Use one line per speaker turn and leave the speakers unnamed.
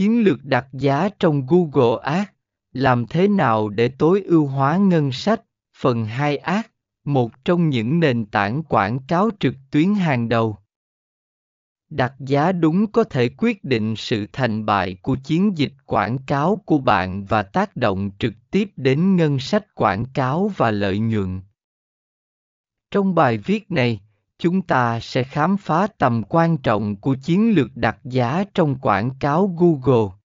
Chiến lược đặt giá trong Google Ads, làm thế nào để tối ưu hóa ngân sách, phần 2 Ads, một trong những nền tảng quảng cáo trực tuyến hàng đầu. Đặt giá đúng có thể quyết định sự thành bại của chiến dịch quảng cáo của bạn và tác động trực tiếp đến ngân sách quảng cáo và lợi nhuận. Trong bài viết này, chúng ta sẽ khám phá tầm quan trọng của chiến lược đặt giá trong quảng cáo Google.